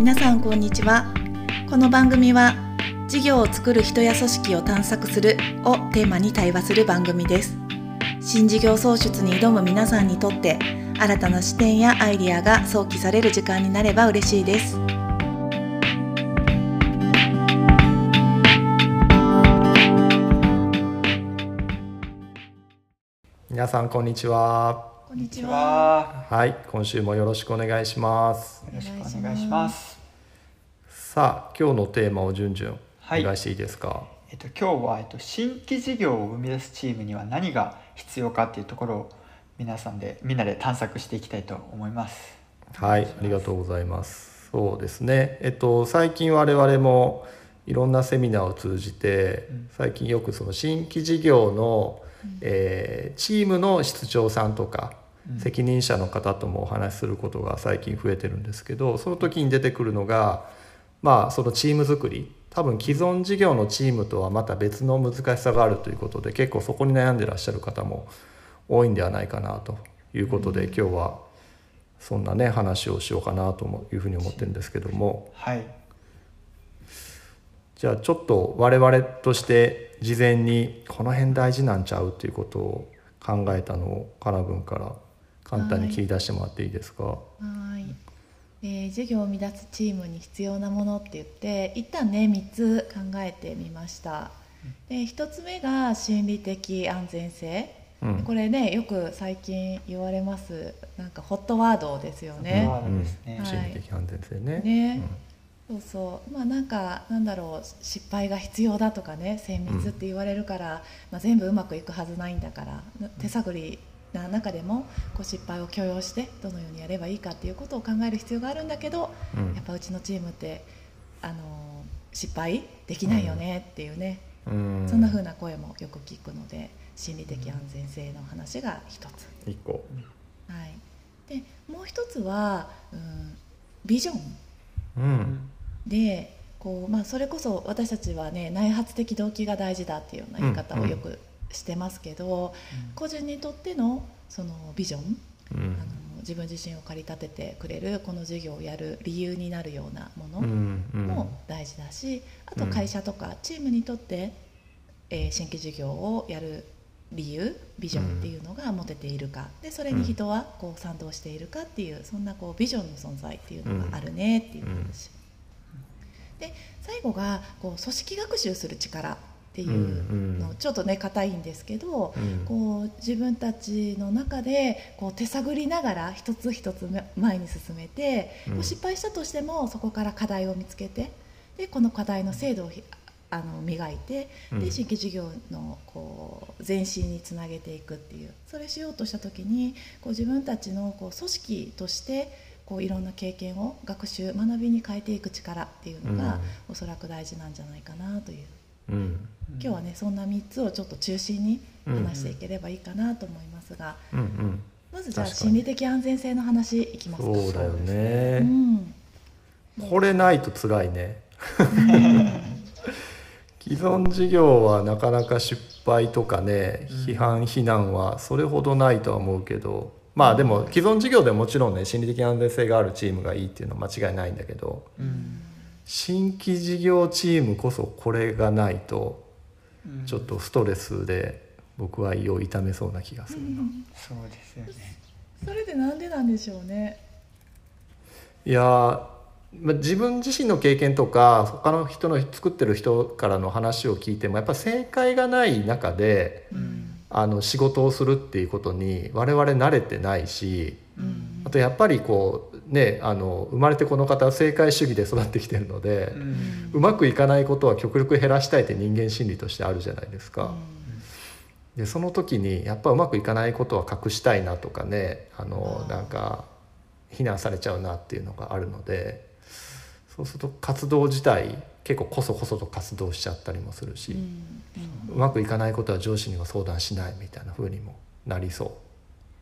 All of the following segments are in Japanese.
皆さんこんにちは。この番組は事業を作る人や組織を探索するをテーマに対話する番組です。新事業創出に挑む皆さんにとって新たな視点やアイディアが想起される時間になれば嬉しいです。皆さんこんにちは。こんにちはは。はい今週もよろしくお願いしますよろしくお願いします。さあ今日のテーマを順々はいお願いしていいですか、えっと今日はえっと新規事業を生み出すチームには何が必要かっていうところを皆さんでみんなで探索していきたいと思います。はい、ありがとうございます。そうですね。えっと最近我々もいろんなセミナーを通じて、うん最近よくその新規事業の、えーチームの室長さんとか、うん責任者の方ともお話しすることが最近増えてるんですけど、その時に出てくるのが、まあそのチーム作り。多分既存事業のチームとはまた別の難しさがあるということで結構そこに悩んでらっしゃる方も多いんではないかなということで、今日はそんなね話をしようかなともいうふうに思ってるんですけどもはい。じゃあちょっと我々として事前にこの辺大事なんちゃうっていうことを考えたのをかな君から簡単に切り出してもらっていいですか？はい、えー事業を生み出すチームに必要なものって言って一旦ね3つ考えてみました。で1つ目が心理的安全性、うん。これねよく最近言われます。なんかホットワードですよね。ワードですね。はい。心理的安全性ね。ね。そうそう。まあなんかなんだろう失敗が必要だとかね精密って言われるから、まあ、全部うまくいくはずないんだから手探りな中でもこう失敗を許容してどのようにやればいいかっていうことを考える必要があるんだけどうん。うんやっぱうちのチームってあの失敗できないよねっていうね、うん。そんな風な声もよく聞くので心理的安全性の話が一つ。一個。はい、でもう一つは、うん、ビジョン。うん。でこう、まあ、それこそ私たちはね内発的動機が大事だっていうような言い方をよくしてますけど、個人にとってのそのビジョン、うん。あの自分自身を駆り立ててくれるこの事業をやる理由になるようなもうのんうん。も大事だし、あと会社とかチームにとって、えー新規事業をやる理由ビジョンっていうのが持てているかでそれに人はこう賛同しているかっていうそんなこうビジョンの存在っていうのがあるねっていう話。で最後がこう組織学習する力っていううんうん。のちょっとね硬いんですけど、うん。こう自分たちの中でこう手探りながら一つ一つ前に進めて、う失敗したとしてもそこから課題を見つけてでこの課題の精度をひあの磨いてうん。で新規事業のこう前進につなげていくっていうそれしようとした時にこう自分たちのこう組織としてこういろんな経験を学習学びに変えていく力っていうのが、おそらく大事なんじゃないかなといううん今日はねそんな3つをちょっと中心に話していければいいかなと思いますが、うんうんまずじゃあ心理的安全性の話いきますか。そうだよね。うんこれないと辛いね。既存事業はなかなか失敗とかね、批判非難はそれほどないとは思うけどまあでも既存事業でももちろんね心理的安全性があるチームがいいっていうのは間違いないんだけどうん新規事業チームこそこれがないとうんちょっとストレスで僕は胃を痛めそうな気がするな。そうですよね。それでなんでなんでしょうね。いやーまあ自分自身の経験とか他の人の作ってる人からの話を聞いてもやっぱ正解がない中でうんあの仕事をするっていうことに我々慣れてないしうんあとやっぱりこうねあの生まれてこの方は正解主義で育ってきてるのでう、ん。うまくいかないことは極力減らしたいって人間心理としてあるじゃないですか。でその時にやっぱうまくいかないことは隠したいなとかねあのなんか非難されちゃうなっていうのがあるのでそうすると活動自体結構こそこそと活動しちゃったりもするし、ううん。まくいかないことは上司には相談しないみたいな風にもなりそ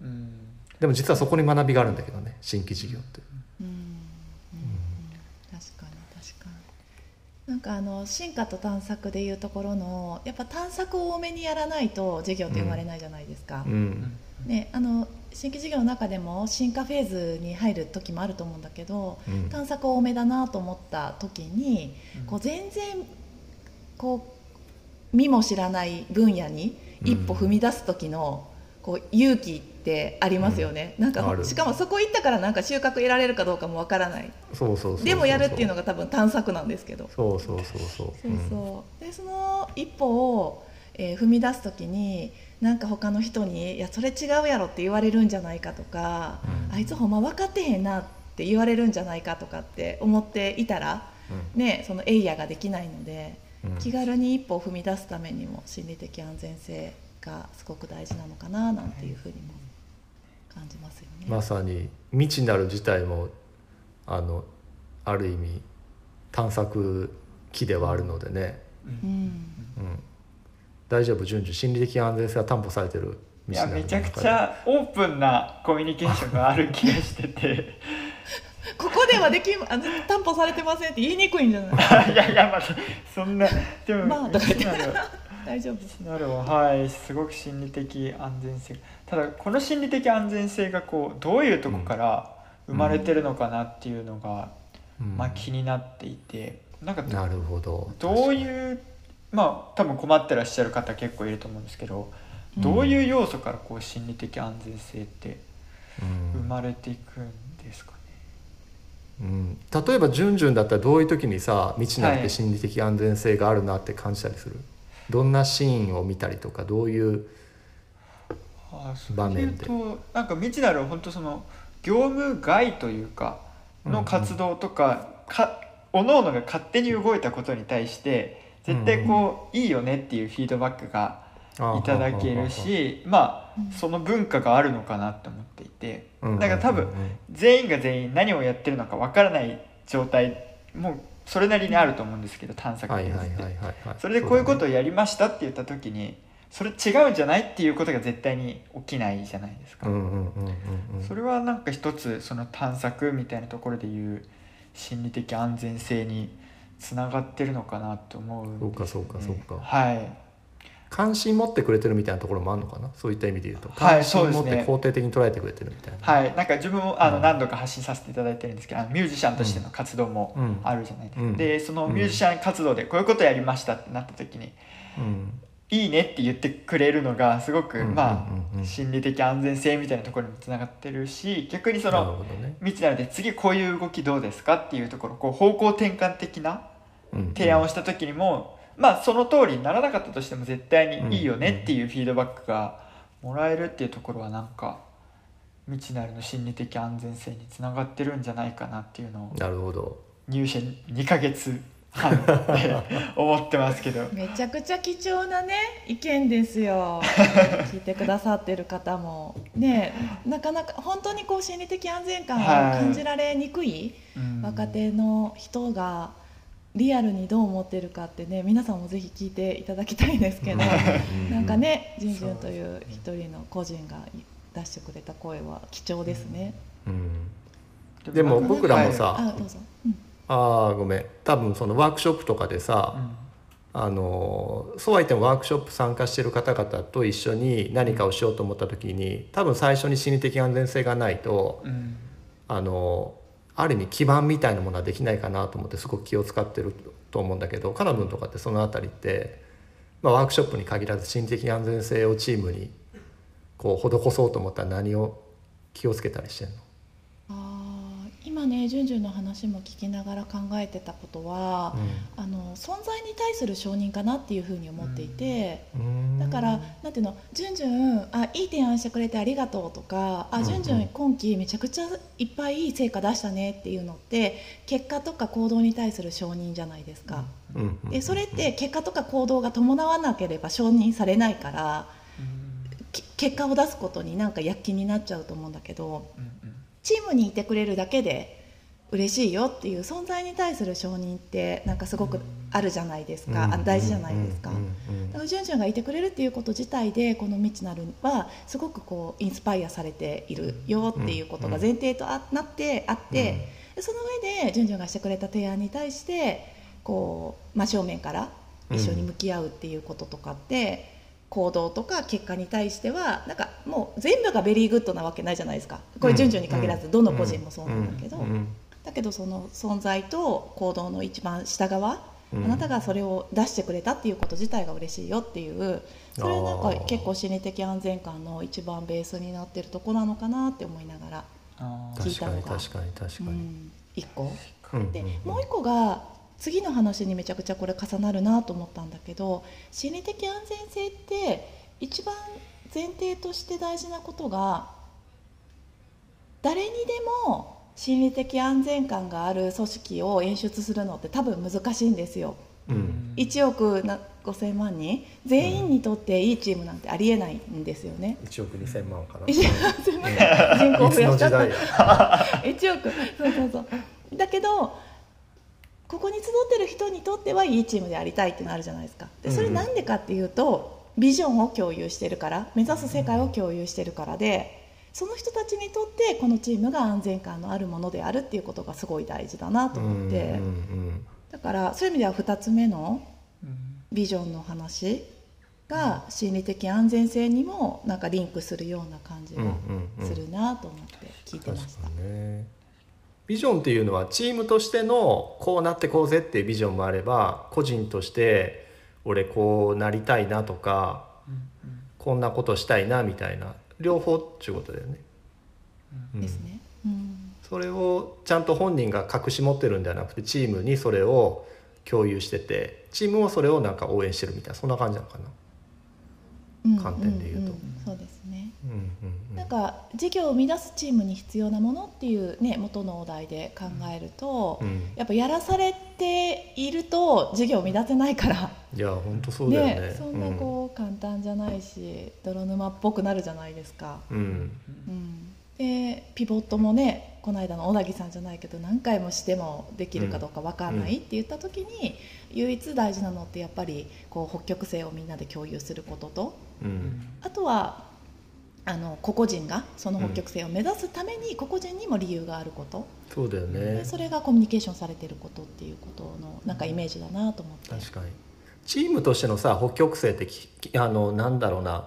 う。うんでも実はそこに学びがあるんだけどね新規事業って。うんうん確かに確かに。なんかあの進化と探索でいうところのやっぱ探索を多めにやらないと事業って生まれないじゃないですか、うん。ね、あの新規事業の中でも進化フェーズに入る時もあると思うんだけどうん。探索多めだなと思った時にうん。こう全然こう見も知らない分野に一歩踏み出す時のこう勇気ってありますよね、なんかある。しかもそこ行ったからなんか収穫得られるかどうかもわからない。そうそうでもやるっていうのが多分探索なんですけど。そうそうそうそう。そうそう。でその一歩を、えー踏み出す時になんか他の人に「いやそれ違うやろ」って言われるんじゃないかとか、うん。あいつほんま分かってへんなって言われるんじゃないかとかって思っていたら、ね、そのエイヤができないので、うん。気軽に一歩を踏み出すためにも心理的安全性がすごく大事なのかななんていうふうにも感じますよね。まさに未知なる自体もあのある意味探索機ではあるのでね、うん。うん、大丈夫順々心理的安全性は担保されてるいやめちゃくちゃオープンなコミュニケーションがある気がしてて。ここではできあの担保されてませんって言いにくいんじゃない？いやいやまあそんなでも、まあ 大丈夫なるほど。はいすごく心理的安全性。ただこの心理的安全性がこうどういうとこから生まれてるのかなっていうのが、うん。まあ、気になっていて。なんかなるほど。どういうまあ多分困ってらっしゃる方結構いると思うんですけどどういう要素からこう心理的安全性ってうん。生まれていくんですかね、うん、例えば順々だったらどういう時にさ未知なるってはい。心理的安全性があるなって感じたりする、どんなシーンを見たりとかどういう場面で？となんか未知なる本当その業務外というかの活動とか、か各々が勝手に動いたことに対して絶対こう、いいよねっていうフィードバックがいただけるしまうんあその文化があるのかなって思っていてうんだから多分うん。うんうん全員が全員何をやってるのかわからない状態もそれなりにあると思うんですけど探索はいフェーズって。それでこういうことそをやりましたって言った時にそれ違うんじゃないっていうことが絶対に起きないじゃないですか、それはなんか一つその探索みたいなところでいう心理的安全性につながってるのかなと思う。ねそうかそうかそうか。はい関心持ってくれてるみたいなところもあるのかな？そういった意味で言うと。はい関心持って肯定的に捉えてくれてるみたいな、はい、なんか自分もあのうん。何度か発信させていただいてるんですけど、あのミュージシャンとしての活動もうん。あるじゃないですか、うん。でそのミュージシャン活動でこういうことやりましたってなった時にうん「いいね」って言ってくれるのがすごく、うんまあ、うんうん。うん心理的安全性みたいなところにもつながってるし逆にそのね。未知なので次こういう動きどうですかっていうところこう方向転換的なうん。提案をした時にも、まあその通りにならなかったとしても絶対にいいよねっていうフィードバックがもらえるっていうところはなんか未知なるの心理的安全性につながってるんじゃないかなっていうのをなるほど。入社2ヶ月半で思ってますけど。めちゃくちゃ貴重なね意見ですよ。聞いてくださってる方も。ねなかなか本当にこう心理的安全感を感じられにくいうん。若手の人がリアルにどう思ってるかってね皆さんもぜひ聞いていただきたいですけどうん。なんかねジンジュンといそう一人の個人が出してくれた声は貴重ですね。うん。でも僕らもさあどうぞ、うん。ああごめん。多分そのワークショップとかでさ、はいあのそうは言ってもワークショップ参加してる方々と一緒に何かをしようと思った時に多分最初に心理的安全性がないとうん。うんあのある意味基盤みたいなものはできないかなと思ってすごく気を使ってると思うんだけどカナブンとかってその辺りって、まあ、ワークショップに限らず心理的安全性をチームにこう施そうと思ったら何を気をつけたりしてんの？今ねジュンジュンの話も聞きながら考えてたことは、あの存在に対する承認かなっていうふうに思っていて、うん。だからなんていうの「ジュンジュンあいい提案してくれてありがとう」とか「あうんうん。ジュンジュン今期めちゃくちゃいっぱいいい成果出したね」っていうのって結果とか行動に対する承認じゃないですか。うんうんでそれって結果とか行動が伴わなければ承認されないからき結果を出すことになんか躍起になっちゃうと思うんだけどうんうんチームにいてくれるだけで嬉しいよっていう存在に対する承認ってなんかすごくあるじゃないですか、あ大事じゃないですか。うんうんだからジュンジュンがいてくれるっていうこと自体でこの未知なるはすごくこうインスパイアされているよっていうことが前提とあなってあって、でその上でジュンジュンがしてくれた提案に対してこう真正面から一緒に向き合うっていうこととかって、行動とか結果に対してはなんかもう全部がベリーグッドなわけないじゃないですか。これ順序に限らずどの個人もそうなんだけど、だけどその存在と行動の一番下側、うん。あなたがそれを出してくれたっていうこと自体が嬉しいよっていうそれなんか結構心理的安全感の一番ベースになってるとこなのかなって思いながら、聞いたのが確かに確かに確かに、うん、一個。でもう一個が次の話にめちゃくちゃこれ重なるなと思ったんだけど心理的安全性って一番前提として大事なことが誰にでも心理的安全感がある組織を演出するのって多分難しいんですよ。うん。1億な5000万人全員にとっていいチームなんてありえないんですよね。1億2000万かな。1億5000万人。口増やしちゃった。いつの時代1 億。そうそうそう。だけどここに集ってる人にとってはいいチームでありたいっていうのあるじゃないですか。でそれなんでかっていうとビジョンを共有してるから目指す世界を共有してるからでその人たちにとってこのチームが安全感のあるものであるっていうことがすごい大事だなと思って、うんうんだからそういう意味では2つ目のうん。ビジョンの話が心理的安全性にもなんかリンクするような感じがうんうんうん。するなと思って聞いてま確した。か。にねビジョンっていうのはチームとしてのこうなってこうぜっていうビジョンもあれば個人として俺こうなりたいなとかうんこんなことしたいなみたいな両方っていうことだよね。うんですね。うんそれをちゃんと本人が隠し持ってるんではなくてチームにそれを共有しててチームもそれをなんか応援してるみたいなそんな感じなのかな。うん観点で言うとそうですね。うんうんうんなんか事業を生み出すチームに必要なものっていうね元のお題で考えると、うん。やっぱやらされていると事業を生み出せないから。いや本当そうだよね。そんなこう簡単じゃないし泥沼っぽくなるじゃないですか。うん、うん。うん、でピボットもねこの間の小田木さんじゃないけど何回もしてもできるかどうか分かんないって言った時に、唯一大事なのってやっぱりこう北極星をみんなで共有することとうん。あとはあの個々人がその北極星を目指すために個々人にも理由があること、そうだよね。で。それがコミュニケーションされてることっていうことのなんかイメージだなと思って。確かに。チームとしてのさ北極星ってきあのなんだろうな、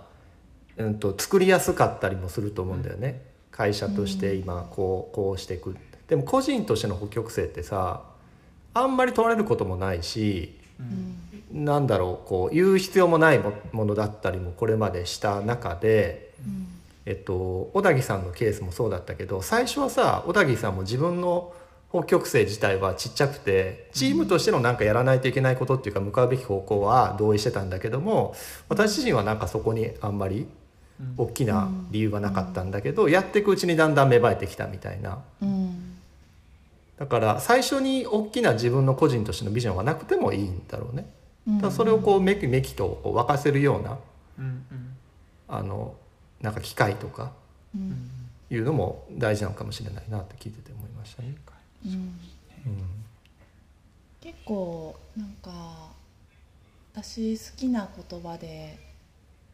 うん、と作りやすかったりもすると思うんだよね、会社として今こうこうしていく。でも個人としての北極星ってさあんまり取られることもないしうんなんだろうこう言う必要もないもものだったりもこれまでした中で、うん。えっと、小田木さんのケースもそうだったけど最初はさ小田木さんも自分の北極星自体はちっちゃくてチームとしてのなんかやらないといけないことっていうか向かうべき方向は同意してたんだけども私自身はなんかそこにあんまり大きな理由はなかったんだけどやっていくうちにだんだん芽生えてきたみたいな。うん。だから最初に大きな自分の個人としてのビジョンはなくてもいいんだろうね。だそれをこうめきめきとこう沸かせるようなうんうん。あのなんか機会とかううん。んいうのも大事なのかもしれないなって聞いてて思いましたね。うん。うん。結構なんか私好きな言葉で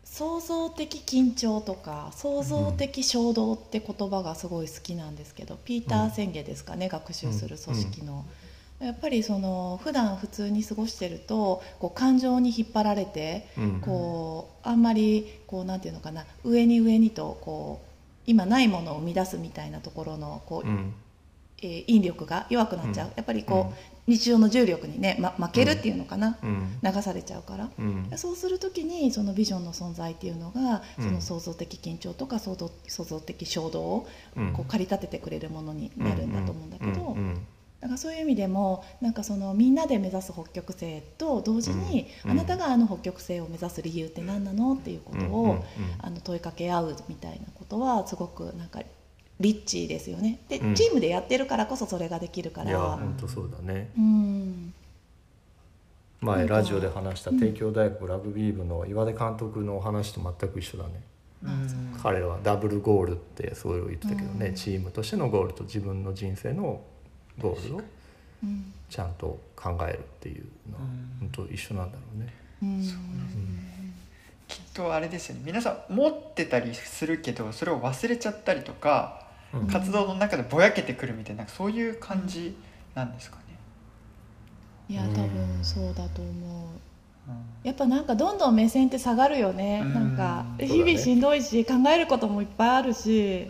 創造的緊張とか創造的衝動って言葉がすごい好きなんですけど、ピーター宣言ですかね、学習する組織の。やっぱりその普段普通に過ごしてるとこう感情に引っ張られてうん。こうあんまりこうなんていうのかな上に上にとこう今ないものを生み出すみたいなところのこううん。えー引力が弱くなっちゃう、うん。やっぱりこう、日常の重力にね、ま、負けるっていうのかな、うん。流されちゃうから。うん。そうする時にそのビジョンの存在っていうのが、うん。その創造的緊張とか創造創造的衝動をうん。こう駆り立ててくれるものになるんだと思うんだけど、だからそういう意味でもなんかそのみんなで目指す北極星と同時に、うんあなたがあの北極星を目指す理由って何なの？っていうことを、うんうんうんあの問いかけ合うみたいなことはすごくなんかリッチですよね。で、うん。チームでやってるからこそそれができるかいやら本当そうだね。うん。前ラジオで話した帝京大学ラグビー部の岩出監督のお話と全く一緒だね。うん。彼らはダブルゴールってそういう言ってたけどね、うんチームとしてのゴールと自分の人生のゴールをうん。ちゃんと考えるっていうのはうん。本当一緒なんだろうね。うん。きっとあれですよね。皆さん持ってたりするけどそれを忘れちゃったりとかうん。活動の中でぼやけてくるみたいなそういう感じなんですかね。いやうん。多分そうだと思う。うん。やっぱなんかどんどん目線って下がるよね、うん。なんか日々しんどいし考えることもいっぱいあるし、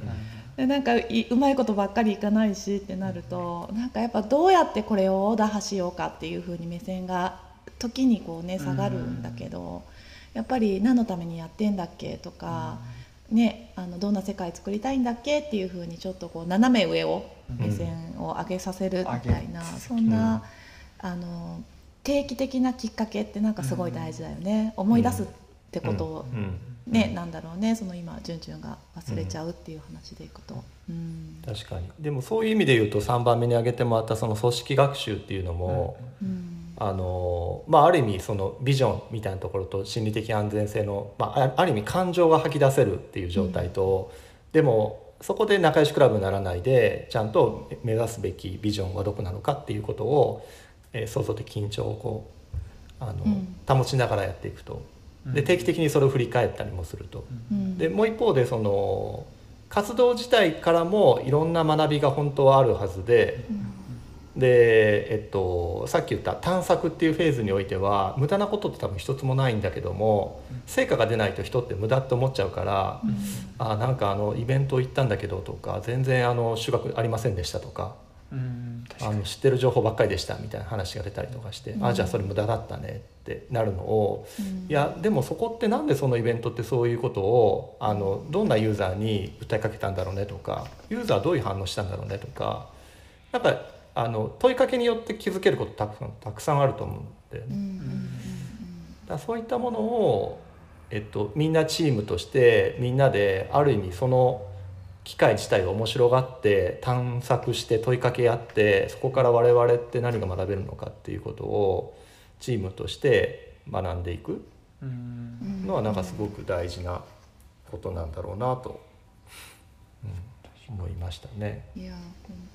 でなんかいうまいことばっかりいかないしってなるとなんかやっぱどうやってこれを打破しようかっていうふうに目線が時にこうね下がるんだけど、やっぱり何のためにやってんだっけとか、ね、あのどんな世界作りたいんだっけっていうふうにちょっとこう斜め上を目線を上げさせるみたいな、そんな、あの定期的なきっかけってなんかすごい大事だよね、思い出すってことねなんだろうねその今じゅんじゅんが忘れちゃうっていう話でいくと。うん。確かに。でもそういう意味で言うと3番目に挙げてもらったその組織学習っていうのも、うん。あのまあ、ある意味そのビジョンみたいなところと心理的安全性の、まあ、あある意味感情が吐き出せるっていう状態と、でもそこで仲良しクラブにならないでちゃんと目指すべきビジョンはどこなのかっていうことを、えー創造的緊張をこうあの、うん。保ちながらやっていくとで定期的にそれを振り返ったりもすると。うん。でもう一方でその活動自体からもいろんな学びが本当はあるはずでで、えっと、さっき言った探索っていうフェーズにおいては無駄なことって多分一つもないんだけども成果が出ないと人って無駄って思っちゃうから、あなんかあのイベント行ったんだけどとか全然あの収穫ありませんでしたとかあの知ってる情報ばっかりでしたみたいな話が出たりとかして、あじゃあそれ無駄だったねってなるのを。うんいやでもそこってなんでそのイベントってそういうことをあのどんなユーザーに訴えかけたんだろうねとかユーザーはどういう反応したんだろうねとかなんかあの問いかけによって気づけることたくさんたくさんあると思うんだよね。うんうんだそういったものを、えっと、みんなチームとしてみんなである意味その機械自体を面白がって探索して問いかけ合ってそこから我々って何が学べるのかっていうことをチームとして学んでいく。のはなんかすごく大事なことなんだろうなと、うん、思いましたね。いや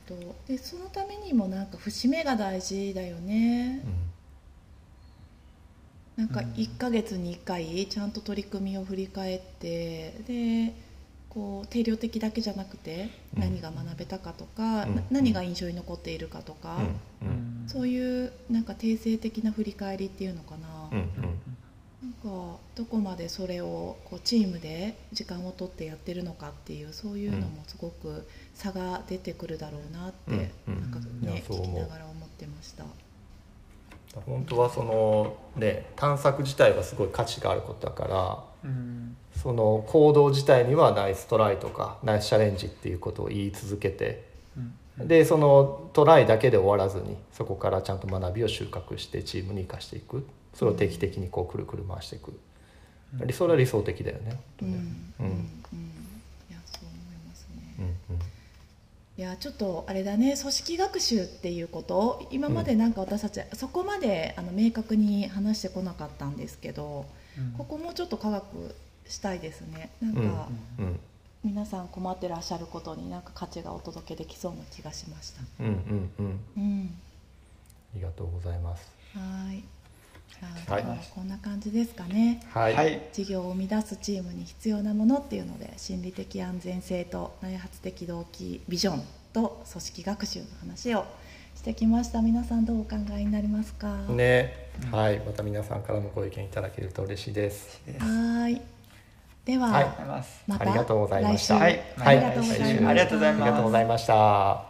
本当。でそのためにもなんか節目が大事だよね。う、ん。なんか1ヶ月に1回ちゃんと取り組みを振り返ってでこう定量的だけじゃなくてうん。何が学べたかとか、うん。な何が印象に残っているかとか、うん。うん。そういうなんか定性的な振り返りっていうのかな、うん。なんかどこまでそれをこうチームで時間を取ってやってるのかっていうそういうのもすごく差が出てくるだろうなって、うん。うん。なんかね聞きながら思ってました。本当はそのね探索自体はすごい価値があることだからうんその行動自体にはナイストライとかナイスチャレンジっていうことを言い続けてうん。でそのトライだけで終わらずにそこからちゃんと学びを収穫してチームに生かしていく。それを定期的にこうくるくる回していく。理想は理想的だよね。うん。うん。うん。うん。いやそう思いますね。うんうん。いやちょっとあれだね。組織学習っていうこと？を今までなんか私たちそこまであの明確に話してこなかったんですけどうんここもちょっと科学したいですね。なんか、うん。うん。皆さん困ってらっしゃることになんか価値がお届けできそうな気がしました。うんうんうん。うん。ありがとうございます。はーい。じゃあ、はい。今日はこんな感じですかね。はい、はい。事業を生み出すチームに必要なものっていうので心理的安全性と内発的動機ビジョンと組織学習の話をしてきました。皆さんどうお考えになりますか、ね、はい、また皆さんからもご意見いただけると嬉しいです。ですはーい。では、はい。ありがとうございまたありがとうございました。はい。ありがとうございます、来週。ありがとうございます。ありがとうございました。